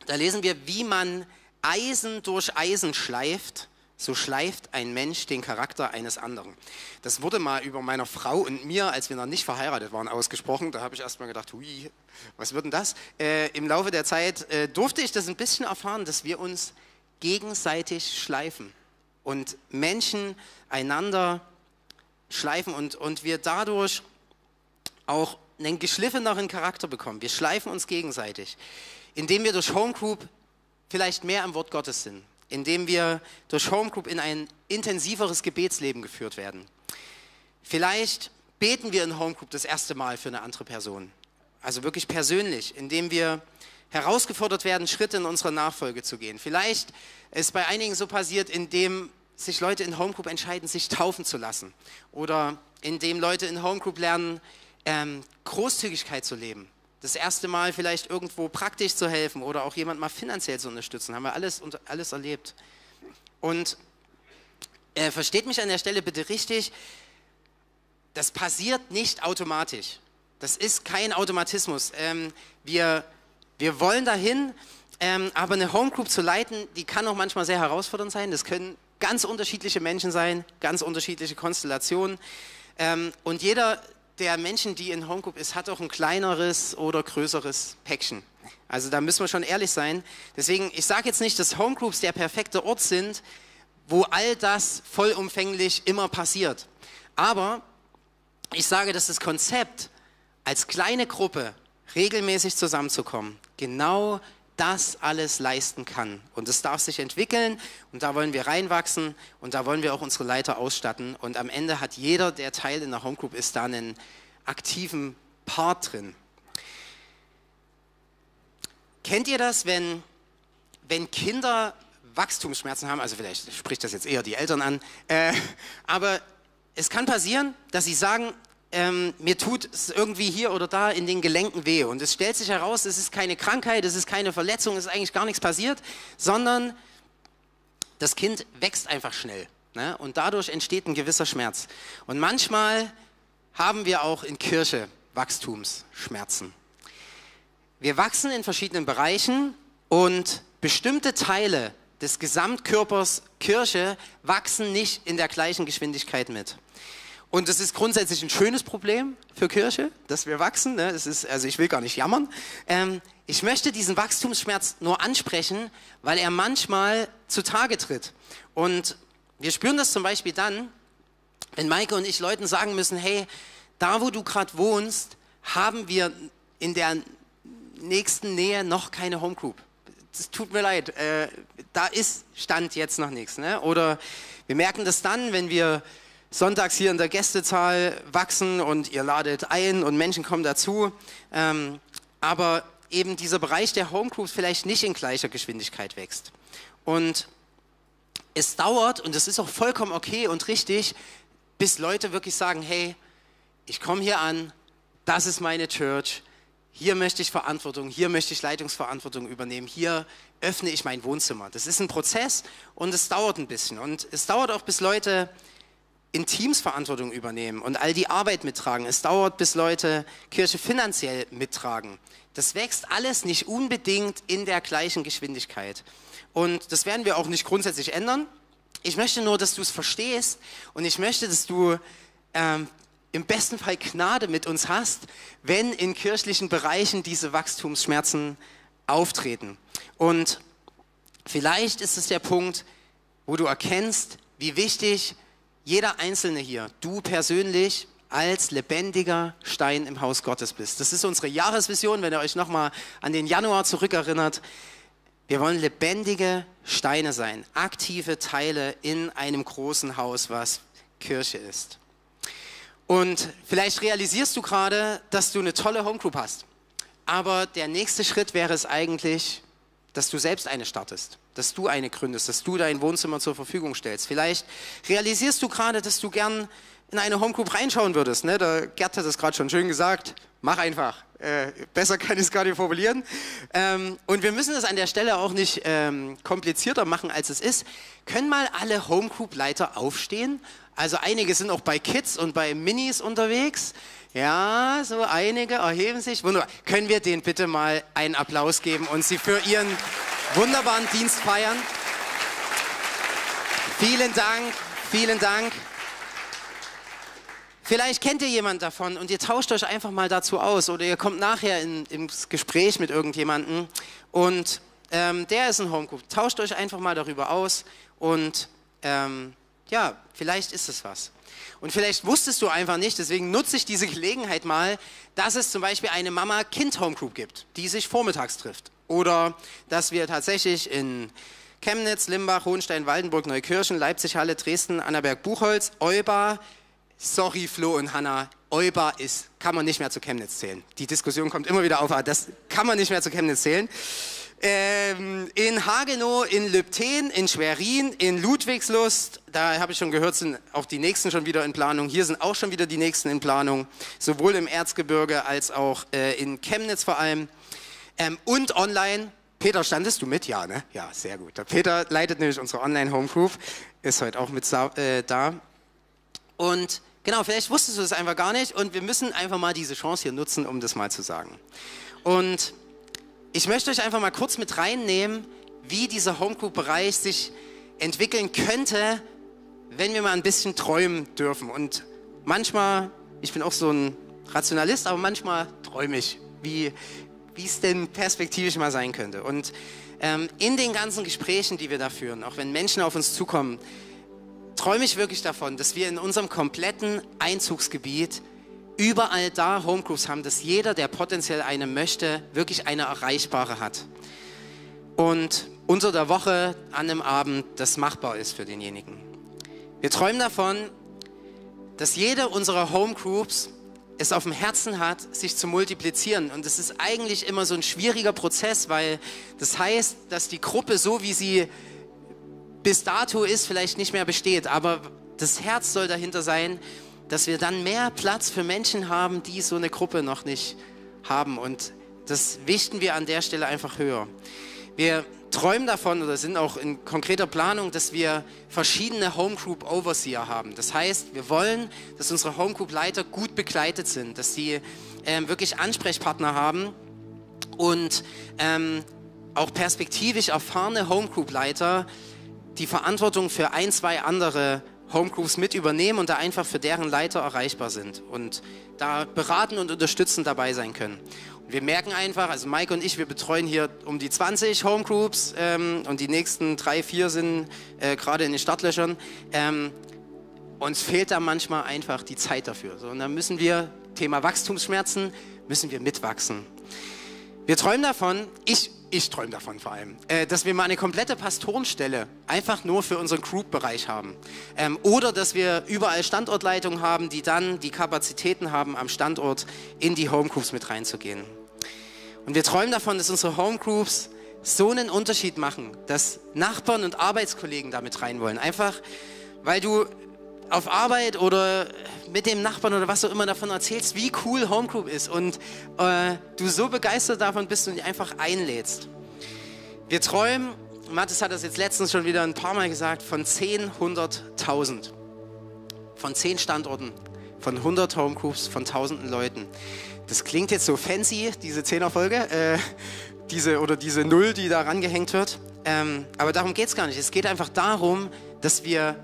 da lesen wir, wie man Eisen durch Eisen schleift, so schleift ein Mensch den Charakter eines anderen. Das wurde mal über meiner Frau und mir, als wir noch nicht verheiratet waren, ausgesprochen. Da habe ich erst mal gedacht, hui, was wird denn das? Äh, Im Laufe der Zeit äh, durfte ich das ein bisschen erfahren, dass wir uns gegenseitig schleifen und Menschen einander schleifen und, und wir dadurch auch einen geschliffeneren Charakter bekommen. Wir schleifen uns gegenseitig, indem wir durch Homegroup vielleicht mehr im Wort Gottes sind, indem wir durch Homegroup in ein intensiveres Gebetsleben geführt werden. Vielleicht beten wir in Homegroup das erste Mal für eine andere Person, also wirklich persönlich, indem wir herausgefordert werden, Schritte in unserer Nachfolge zu gehen. Vielleicht ist bei einigen so passiert, indem sich Leute in Homegroup entscheiden, sich taufen zu lassen oder indem Leute in Homegroup lernen, ähm, Großzügigkeit zu leben. Das erste Mal vielleicht irgendwo praktisch zu helfen oder auch jemand mal finanziell zu unterstützen. Haben wir alles, alles erlebt. Und äh, versteht mich an der Stelle bitte richtig, das passiert nicht automatisch. Das ist kein Automatismus. Ähm, wir, wir wollen dahin, ähm, aber eine Homegroup zu leiten, die kann auch manchmal sehr herausfordernd sein. Das können ganz unterschiedliche Menschen sein, ganz unterschiedliche Konstellationen. Ähm, und jeder der Menschen, die in Homegroup ist, hat auch ein kleineres oder größeres Päckchen. Also da müssen wir schon ehrlich sein. Deswegen, ich sage jetzt nicht, dass Homegroups der perfekte Ort sind, wo all das vollumfänglich immer passiert. Aber ich sage, dass das Konzept, als kleine Gruppe regelmäßig zusammenzukommen, genau das alles leisten kann. Und es darf sich entwickeln und da wollen wir reinwachsen und da wollen wir auch unsere Leiter ausstatten. Und am Ende hat jeder, der Teil in der Homegroup ist, da einen aktiven Part drin. Kennt ihr das, wenn, wenn Kinder Wachstumsschmerzen haben? Also vielleicht spricht das jetzt eher die Eltern an. Äh, aber es kann passieren, dass sie sagen, ähm, mir tut es irgendwie hier oder da in den Gelenken weh. Und es stellt sich heraus, es ist keine Krankheit, es ist keine Verletzung, es ist eigentlich gar nichts passiert, sondern das Kind wächst einfach schnell. Ne? Und dadurch entsteht ein gewisser Schmerz. Und manchmal haben wir auch in Kirche Wachstumsschmerzen. Wir wachsen in verschiedenen Bereichen und bestimmte Teile des Gesamtkörpers Kirche wachsen nicht in der gleichen Geschwindigkeit mit. Und das ist grundsätzlich ein schönes Problem für Kirche, dass wir wachsen. Ne? Das ist, also ich will gar nicht jammern. Ähm, ich möchte diesen Wachstumsschmerz nur ansprechen, weil er manchmal zutage tritt. Und wir spüren das zum Beispiel dann, wenn Maike und ich Leuten sagen müssen, hey, da wo du gerade wohnst, haben wir in der nächsten Nähe noch keine Home Group. Es tut mir leid, äh, da ist Stand jetzt noch nichts. Ne? Oder wir merken das dann, wenn wir sonntags hier in der Gästezahl wachsen und ihr ladet ein und Menschen kommen dazu. Ähm, aber eben dieser Bereich der Homegroups vielleicht nicht in gleicher Geschwindigkeit wächst. Und es dauert, und das ist auch vollkommen okay und richtig, bis Leute wirklich sagen, hey, ich komme hier an, das ist meine Church, hier möchte ich Verantwortung, hier möchte ich Leitungsverantwortung übernehmen, hier öffne ich mein Wohnzimmer. Das ist ein Prozess und es dauert ein bisschen. Und es dauert auch, bis Leute in Teams Verantwortung übernehmen und all die Arbeit mittragen. Es dauert, bis Leute Kirche finanziell mittragen. Das wächst alles nicht unbedingt in der gleichen Geschwindigkeit. Und das werden wir auch nicht grundsätzlich ändern. Ich möchte nur, dass du es verstehst und ich möchte, dass du ähm, im besten Fall Gnade mit uns hast, wenn in kirchlichen Bereichen diese Wachstumsschmerzen auftreten. Und vielleicht ist es der Punkt, wo du erkennst, wie wichtig jeder Einzelne hier, du persönlich als lebendiger Stein im Haus Gottes bist. Das ist unsere Jahresvision, wenn ihr euch nochmal an den Januar zurückerinnert. Wir wollen lebendige Steine sein, aktive Teile in einem großen Haus, was Kirche ist. Und vielleicht realisierst du gerade, dass du eine tolle Homegroup hast. Aber der nächste Schritt wäre es eigentlich, dass du selbst eine startest, dass du eine gründest, dass du dein Wohnzimmer zur Verfügung stellst. Vielleicht realisierst du gerade, dass du gern in eine Homegroup reinschauen würdest. Ne? Der Gerd hat es gerade schon schön gesagt. Mach einfach. Äh, besser kann ich es gar nicht formulieren. Ähm, und wir müssen es an der Stelle auch nicht ähm, komplizierter machen, als es ist. Können mal alle Homegroup-Leiter aufstehen? Also einige sind auch bei Kids und bei Minis unterwegs. Ja, so einige erheben sich. Wunderbar. Können wir denen bitte mal einen Applaus geben und sie für ihren wunderbaren Dienst feiern? Vielen Dank, vielen Dank. Vielleicht kennt ihr jemand davon und ihr tauscht euch einfach mal dazu aus oder ihr kommt nachher in, ins Gespräch mit irgendjemandem und ähm, der ist ein Homegroup. Tauscht euch einfach mal darüber aus und ähm, ja, vielleicht ist es was. Und vielleicht wusstest du einfach nicht, deswegen nutze ich diese Gelegenheit mal, dass es zum Beispiel eine Mama-Kind-Homegroup gibt, die sich vormittags trifft. Oder dass wir tatsächlich in Chemnitz, Limbach, Hohenstein, Waldenburg, Neukirchen, Leipzig, Halle, Dresden, Annaberg, Buchholz, Euba, sorry Flo und Hanna, Euba ist, kann man nicht mehr zu Chemnitz zählen. Die Diskussion kommt immer wieder auf, aber das kann man nicht mehr zu Chemnitz zählen ähm, in Hagenow, in Lübten, in Schwerin, in Ludwigslust. Da habe ich schon gehört, sind auch die nächsten schon wieder in Planung. Hier sind auch schon wieder die nächsten in Planung, sowohl im Erzgebirge als auch äh, in Chemnitz vor allem. Ähm, und online. Peter, standest du mit? Ja, ne? Ja, sehr gut. Der Peter leitet nämlich unsere Online-Home-Group, ist heute auch mit äh, da. Und genau, vielleicht wusstest du das einfach gar nicht und wir müssen einfach mal diese Chance hier nutzen, um das mal zu sagen. Und ich möchte euch einfach mal kurz mit reinnehmen, wie dieser Homegroup-Bereich sich entwickeln könnte, wenn wir mal ein bisschen träumen dürfen. Und manchmal, ich bin auch so ein Rationalist, aber manchmal träume ich, wie es denn perspektivisch mal sein könnte. Und ähm, in den ganzen Gesprächen, die wir da führen, auch wenn Menschen auf uns zukommen, träume ich wirklich davon, dass wir in unserem kompletten Einzugsgebiet überall da Homegroups haben, dass jeder, der potenziell eine möchte, wirklich eine erreichbare hat. Und unter der Woche an einem Abend das machbar ist für denjenigen. Wir träumen davon, dass jede unserer Homegroups es auf dem Herzen hat, sich zu multiplizieren. Und das ist eigentlich immer so ein schwieriger Prozess, weil das heißt, dass die Gruppe so, wie sie bis dato ist, vielleicht nicht mehr besteht. Aber das Herz soll dahinter sein, dass wir dann mehr Platz für Menschen haben, die so eine Gruppe noch nicht haben. Und das wichten wir an der Stelle einfach höher. Wir träumen davon oder sind auch in konkreter Planung, dass wir verschiedene Homegroup Overseer haben. Das heißt, wir wollen, dass unsere Homegroup Leiter gut begleitet sind, dass sie ähm, wirklich Ansprechpartner haben und ähm, auch perspektivisch erfahrene Homegroup Leiter die Verantwortung für ein, zwei andere Homegroups mit übernehmen und da einfach für deren Leiter erreichbar sind und da beraten und unterstützen dabei sein können. Und wir merken einfach, also Mike und ich, wir betreuen hier um die 20 Homegroups ähm, und die nächsten drei, vier sind äh, gerade in den Startlöchern. Ähm, uns fehlt da manchmal einfach die Zeit dafür. So, und da müssen wir, Thema Wachstumsschmerzen, müssen wir mitwachsen. Wir träumen davon, ich ich träume davon vor allem, äh, dass wir mal eine komplette Pastorenstelle einfach nur für unseren Group-Bereich haben. Ähm, oder dass wir überall Standortleitungen haben, die dann die Kapazitäten haben, am Standort in die Homegroups mit reinzugehen. Und wir träumen davon, dass unsere Homegroups so einen Unterschied machen, dass Nachbarn und Arbeitskollegen damit rein wollen. Einfach, weil du auf Arbeit oder mit dem Nachbarn oder was auch immer davon erzählst, wie cool Homegroup ist und äh, du so begeistert davon bist und dich einfach einlädst. Wir träumen, Mathis hat das jetzt letztens schon wieder ein paar Mal gesagt, von 10, 100.000. Von 10 Standorten, von 100 Homegroups, von tausenden Leuten. Das klingt jetzt so fancy, diese 10er-Folge, äh, diese, oder diese Null, die da rangehängt wird. Ähm, aber darum geht es gar nicht. Es geht einfach darum, dass wir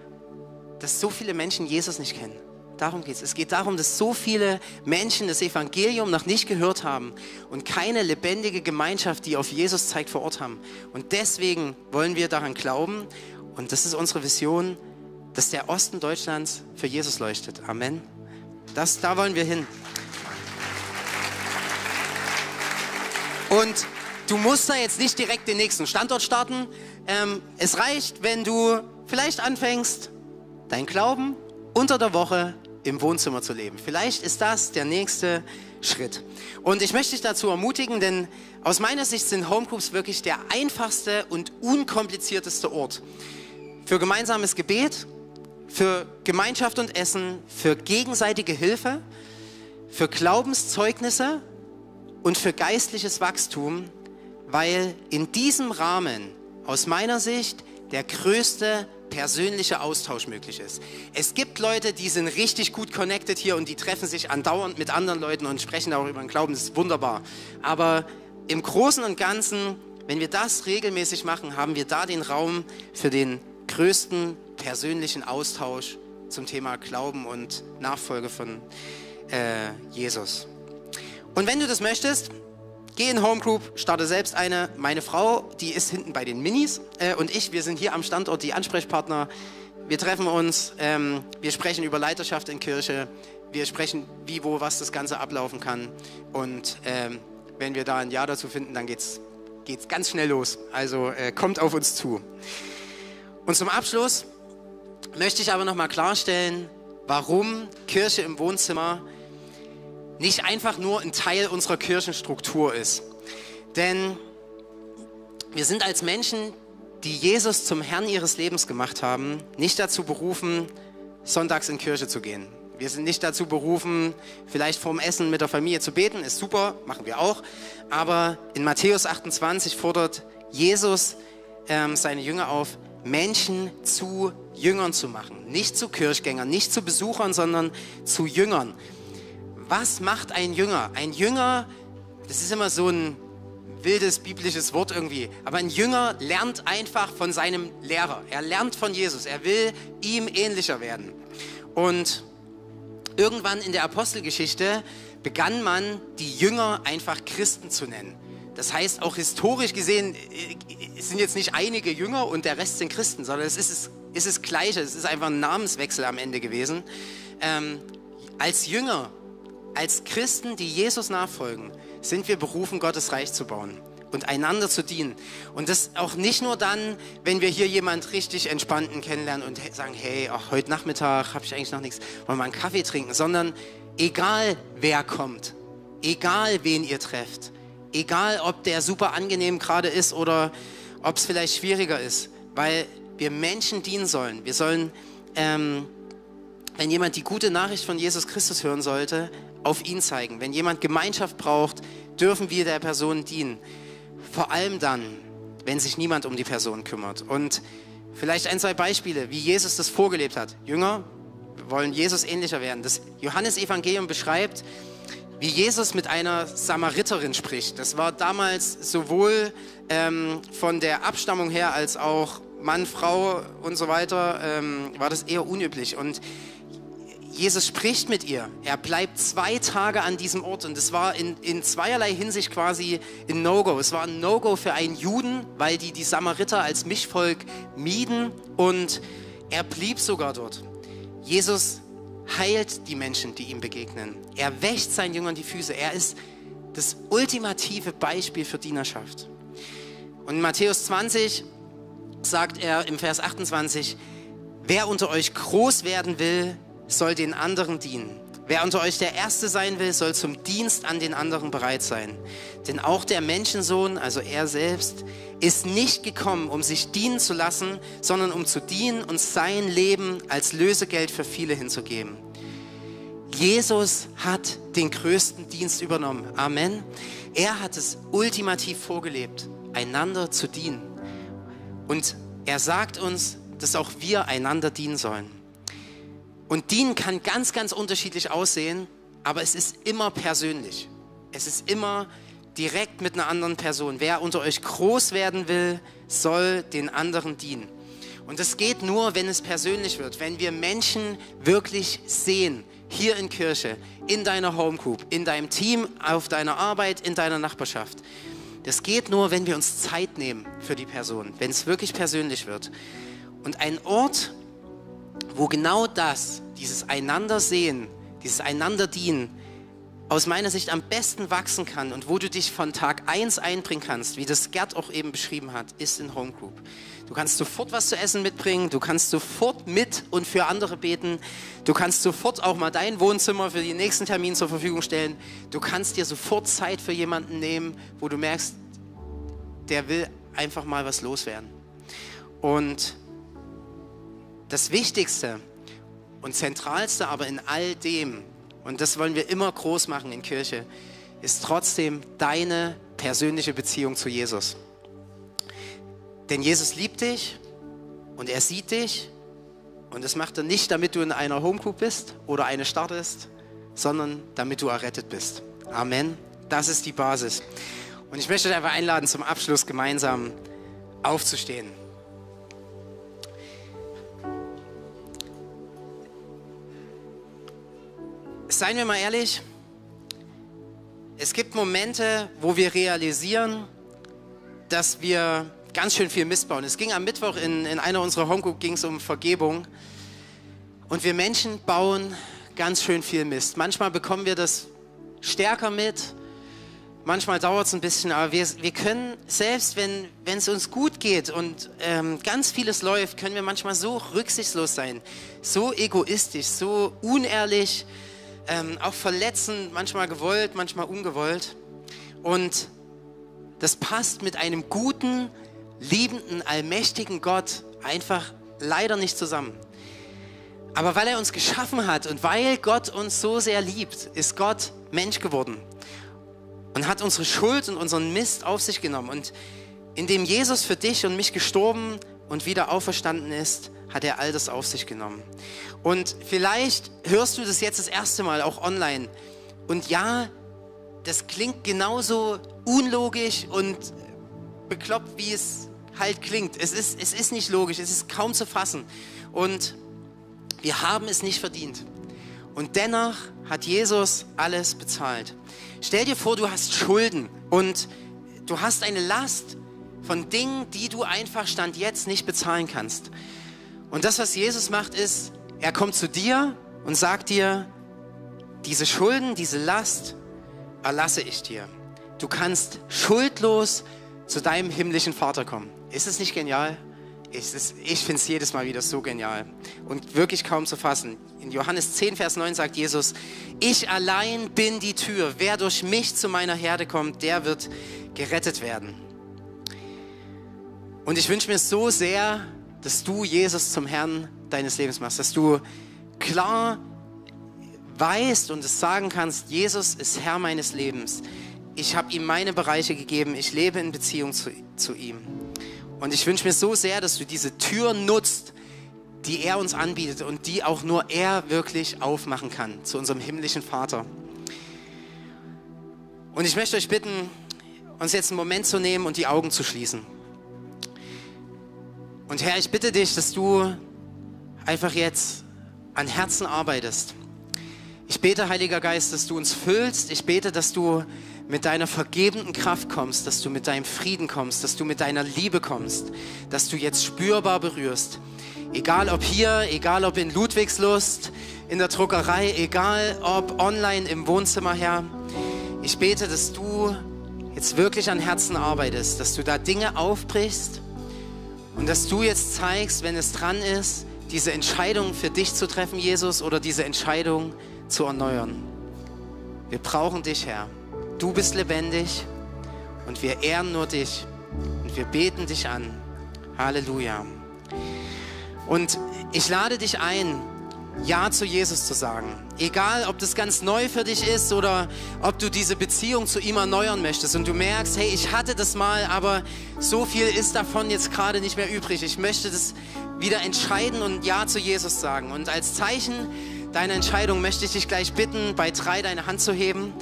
dass so viele Menschen Jesus nicht kennen. Darum geht es. Es geht darum, dass so viele Menschen das Evangelium noch nicht gehört haben und keine lebendige Gemeinschaft, die auf Jesus zeigt, vor Ort haben. Und deswegen wollen wir daran glauben und das ist unsere Vision, dass der Osten Deutschlands für Jesus leuchtet. Amen. Das, da wollen wir hin. Und du musst da jetzt nicht direkt den nächsten Standort starten. Ähm, es reicht, wenn du vielleicht anfängst, dein Glauben unter der Woche im Wohnzimmer zu leben. Vielleicht ist das der nächste Schritt. Und ich möchte dich dazu ermutigen, denn aus meiner Sicht sind Homegroups wirklich der einfachste und unkomplizierteste Ort für gemeinsames Gebet, für Gemeinschaft und Essen, für gegenseitige Hilfe, für Glaubenszeugnisse und für geistliches Wachstum, weil in diesem Rahmen aus meiner Sicht der größte persönlicher Austausch möglich ist. Es gibt Leute, die sind richtig gut connected hier und die treffen sich andauernd mit anderen Leuten und sprechen darüber über den Glauben. Das ist wunderbar. Aber im Großen und Ganzen, wenn wir das regelmäßig machen, haben wir da den Raum für den größten persönlichen Austausch zum Thema Glauben und Nachfolge von äh, Jesus. Und wenn du das möchtest, geh in Home Group, starte selbst eine. Meine Frau, die ist hinten bei den Minis äh, und ich, wir sind hier am Standort die Ansprechpartner. Wir treffen uns, ähm, wir sprechen über Leiterschaft in Kirche, wir sprechen, wie, wo, was das Ganze ablaufen kann. Und ähm, wenn wir da ein Ja dazu finden, dann geht's, geht's ganz schnell los. Also äh, kommt auf uns zu. Und zum Abschluss möchte ich aber nochmal klarstellen, warum Kirche im Wohnzimmer nicht einfach nur ein Teil unserer Kirchenstruktur ist. Denn wir sind als Menschen, die Jesus zum Herrn ihres Lebens gemacht haben, nicht dazu berufen, sonntags in Kirche zu gehen. Wir sind nicht dazu berufen, vielleicht vorm Essen mit der Familie zu beten, ist super, machen wir auch. Aber in Matthäus 28 fordert Jesus ähm, seine Jünger auf, Menschen zu Jüngern zu machen. Nicht zu Kirchgängern, nicht zu Besuchern, sondern zu Jüngern. Was macht ein Jünger? Ein Jünger, das ist immer so ein wildes biblisches Wort irgendwie, aber ein Jünger lernt einfach von seinem Lehrer. Er lernt von Jesus. Er will ihm ähnlicher werden. Und irgendwann in der Apostelgeschichte begann man, die Jünger einfach Christen zu nennen. Das heißt, auch historisch gesehen, äh, es sind jetzt nicht einige Jünger und der Rest sind Christen, sondern es ist, es ist das Gleiche. Es ist einfach ein Namenswechsel am Ende gewesen. Ähm, als Jünger, als Christen, die Jesus nachfolgen, sind wir berufen, Gottes Reich zu bauen und einander zu dienen. Und das auch nicht nur dann, wenn wir hier jemand richtig entspannten kennenlernen und sagen, hey, ach, heute Nachmittag habe ich eigentlich noch nichts, wollen wir einen Kaffee trinken, sondern egal wer kommt, egal wen ihr trefft, Egal, ob der super angenehm gerade ist oder ob es vielleicht schwieriger ist, weil wir Menschen dienen sollen. Wir sollen, ähm, wenn jemand die gute Nachricht von Jesus Christus hören sollte, auf ihn zeigen. Wenn jemand Gemeinschaft braucht, dürfen wir der Person dienen. Vor allem dann, wenn sich niemand um die Person kümmert. Und vielleicht ein, zwei Beispiele, wie Jesus das vorgelebt hat. Jünger wollen Jesus ähnlicher werden. Das Johannesevangelium beschreibt, wie Jesus mit einer Samariterin spricht. Das war damals sowohl ähm, von der Abstammung her als auch Mann, Frau und so weiter, ähm, war das eher unüblich. Und Jesus spricht mit ihr. Er bleibt zwei Tage an diesem Ort und es war in, in zweierlei Hinsicht quasi ein No-Go. Es war ein No-Go für einen Juden, weil die die Samariter als Mischvolk mieden und er blieb sogar dort. Jesus heilt die Menschen, die ihm begegnen. Er wäscht seinen Jüngern die Füße. Er ist das ultimative Beispiel für Dienerschaft. Und in Matthäus 20 sagt er im Vers 28, wer unter euch groß werden will, soll den anderen dienen. Wer unter euch der Erste sein will, soll zum Dienst an den anderen bereit sein. Denn auch der Menschensohn, also er selbst, ist nicht gekommen, um sich dienen zu lassen, sondern um zu dienen und sein Leben als Lösegeld für viele hinzugeben. Jesus hat den größten Dienst übernommen. Amen. Er hat es ultimativ vorgelebt, einander zu dienen. Und er sagt uns, dass auch wir einander dienen sollen. Und dienen kann ganz, ganz unterschiedlich aussehen, aber es ist immer persönlich. Es ist immer direkt mit einer anderen Person. Wer unter euch groß werden will, soll den anderen dienen. Und es geht nur, wenn es persönlich wird, wenn wir Menschen wirklich sehen, hier in Kirche, in deiner Home Group, in deinem Team, auf deiner Arbeit, in deiner Nachbarschaft. Das geht nur, wenn wir uns Zeit nehmen für die Person, wenn es wirklich persönlich wird. Und ein Ort, wo genau das, dieses Einander-Sehen, dieses Einander-Dienen, aus meiner Sicht am besten wachsen kann und wo du dich von Tag 1 einbringen kannst, wie das Gerd auch eben beschrieben hat, ist in Home Group. Du kannst sofort was zu essen mitbringen, du kannst sofort mit und für andere beten, du kannst sofort auch mal dein Wohnzimmer für den nächsten Termin zur Verfügung stellen, du kannst dir sofort Zeit für jemanden nehmen, wo du merkst, der will einfach mal was loswerden. Und das Wichtigste und Zentralste aber in all dem, und das wollen wir immer groß machen in Kirche, ist trotzdem deine persönliche Beziehung zu Jesus. Denn Jesus liebt dich Und er sieht dich und das macht er nicht, damit du in einer Homegroup bist oder eine startest, sondern damit du errettet bist. Amen. Das ist die Basis. Und ich möchte dich einfach einladen, zum Abschluss gemeinsam aufzustehen. Seien wir mal ehrlich, es gibt Momente, wo wir realisieren, dass wir ganz schön viel Mist bauen. Es ging am Mittwoch in, in einer unserer Homegroup ging es um Vergebung. Und wir Menschen bauen ganz schön viel Mist. Manchmal bekommen wir das stärker mit, manchmal dauert es ein bisschen, aber wir, wir können, selbst wenn es uns gut geht und ähm, ganz vieles läuft, können wir manchmal so rücksichtslos sein, so egoistisch, so unehrlich, ähm, auch verletzend, manchmal gewollt, manchmal ungewollt. Und das passt mit einem guten, liebenden, allmächtigen Gott einfach leider nicht zusammen. Aber weil er uns geschaffen hat und weil Gott uns so sehr liebt, ist Gott Mensch geworden und hat unsere Schuld und unseren Mist auf sich genommen. Und indem Jesus für dich und mich gestorben und wieder auferstanden ist, hat er all das auf sich genommen. Und vielleicht hörst du das jetzt das erste Mal auch online. Und ja, das klingt genauso unlogisch und bekloppt, wie es halt klingt. Es ist, es ist nicht logisch, es ist kaum zu fassen. Und wir haben es nicht verdient. Und dennoch hat Jesus alles bezahlt. Stell dir vor, du hast Schulden und du hast eine Last von Dingen, die du einfach Stand jetzt nicht bezahlen kannst. Und das, was Jesus macht, ist, er kommt zu dir und sagt dir, diese Schulden, diese Last erlasse ich dir. Du kannst schuldlos zu deinem himmlischen Vater kommen. Ist es nicht genial? Ich, ich finde es jedes Mal wieder so genial und wirklich kaum zu fassen. In Johannes 10, Vers 9 sagt Jesus, ich allein bin die Tür. Wer durch mich zu meiner Herde kommt, der wird gerettet werden. Und ich wünsche mir so sehr, dass du Jesus zum Herrn deines Lebens machst, dass du klar weißt und es sagen kannst, Jesus ist Herr meines Lebens. Ich habe ihm meine Bereiche gegeben, ich lebe in Beziehung zu, zu ihm. Und ich wünsche mir so sehr, dass du diese Tür nutzt, die er uns anbietet und die auch nur er wirklich aufmachen kann zu unserem himmlischen Vater. Und ich möchte euch bitten, uns jetzt einen Moment zu nehmen und die Augen zu schließen. Und Herr, ich bitte dich, dass du einfach jetzt an Herzen arbeitest. Ich bete, Heiliger Geist, dass du uns füllst. Ich bete, dass du mit deiner vergebenden Kraft kommst, dass du mit deinem Frieden kommst, dass du mit deiner Liebe kommst, dass du jetzt spürbar berührst. Egal ob hier, egal ob in Ludwigslust, in der Druckerei, egal ob online im Wohnzimmer, Herr. Ich bete, dass du jetzt wirklich an Herzen arbeitest, dass du da Dinge aufbrichst und dass du jetzt zeigst, wenn es dran ist, diese Entscheidung für dich zu treffen, Jesus, oder diese Entscheidung zu erneuern. Wir brauchen dich, Herr. Du bist lebendig und wir ehren nur dich und wir beten dich an. Halleluja. Und ich lade dich ein, Ja zu Jesus zu sagen. Egal, ob das ganz neu für dich ist oder ob du diese Beziehung zu ihm erneuern möchtest und du merkst, hey, ich hatte das mal, aber so viel ist davon jetzt gerade nicht mehr übrig. Ich möchte das wieder entscheiden und Ja zu Jesus sagen. Und als Zeichen deiner Entscheidung möchte ich dich gleich bitten, bei drei deine Hand zu heben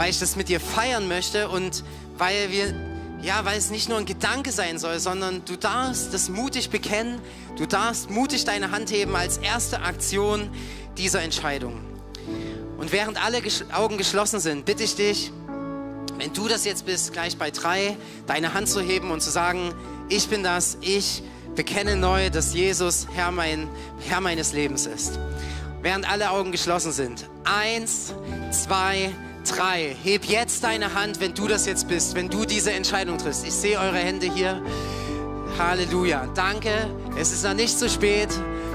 weil ich das mit dir feiern möchte und weil wir, ja, weil es nicht nur ein Gedanke sein soll, sondern du darfst das mutig bekennen, du darfst mutig deine Hand heben als erste Aktion dieser Entscheidung. Und während alle Augen geschlossen sind, bitte ich dich, wenn du das jetzt bist, gleich bei drei, deine Hand zu heben und zu sagen, ich bin das, ich bekenne neu, dass Jesus Herr, mein, Herr meines Lebens ist. Während alle Augen geschlossen sind. Eins, zwei, drei drei. Heb jetzt deine Hand, wenn du das jetzt bist, wenn du diese Entscheidung triffst. Ich sehe eure Hände hier. Halleluja. Danke. Es ist noch nicht zu spät.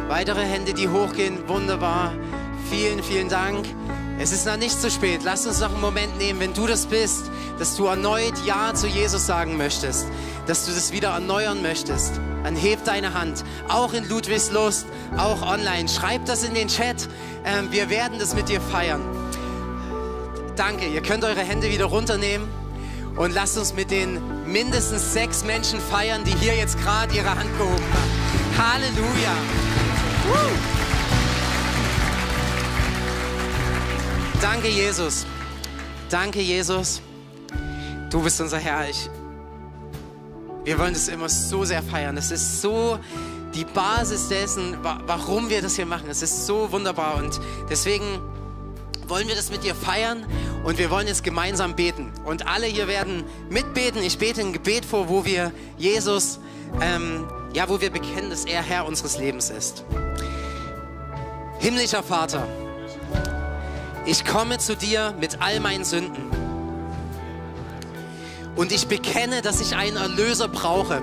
Weitere Hände, die hochgehen. Wunderbar. Vielen, vielen Dank. Es ist noch nicht zu spät. Lass uns noch einen Moment nehmen, wenn du das bist, dass du erneut Ja zu Jesus sagen möchtest, dass du das wieder erneuern möchtest. Dann heb deine Hand. Auch in Ludwigslust, auch online. Schreib das in den Chat. Ähm, wir werden das mit dir feiern. Danke. Ihr könnt eure Hände wieder runternehmen und lasst uns mit den mindestens sechs Menschen feiern, die hier jetzt gerade ihre Hand gehoben haben. Halleluja. Woo. Danke, Jesus. Danke, Jesus. Du bist unser Herr. Ich, wir wollen das immer so sehr feiern. Es ist so die Basis dessen, warum wir das hier machen. Es ist so wunderbar und deswegen wollen wir das mit dir feiern und wir wollen jetzt gemeinsam beten. Und alle hier werden mitbeten. Ich bete ein Gebet vor, wo wir Jesus, ähm, ja, wo wir bekennen, dass er Herr unseres Lebens ist. Himmlischer Vater, ich komme zu dir mit all meinen Sünden. Und ich bekenne, dass ich einen Erlöser brauche.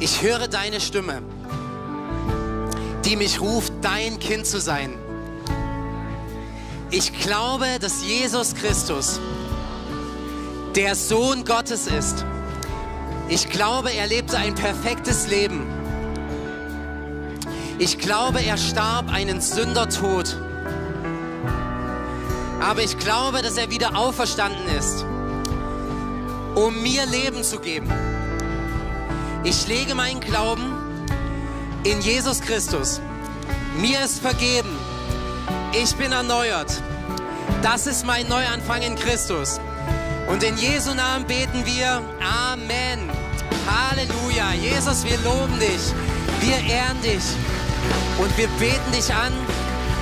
Ich höre deine Stimme, die mich ruft, dein Kind zu sein. Ich glaube, dass Jesus Christus der Sohn Gottes ist. Ich glaube, er lebte ein perfektes Leben. Ich glaube, er starb einen Sündertod. Aber ich glaube, dass er wieder auferstanden ist, um mir Leben zu geben. Ich lege meinen Glauben in Jesus Christus. Mir ist vergeben ich bin erneuert. Das ist mein Neuanfang in Christus. Und in Jesu Namen beten wir Amen. Halleluja. Jesus, wir loben dich. Wir ehren dich. Und wir beten dich an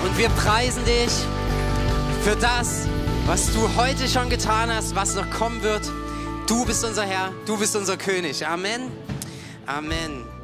und wir preisen dich für das, was du heute schon getan hast, was noch kommen wird. Du bist unser Herr, du bist unser König. Amen. Amen.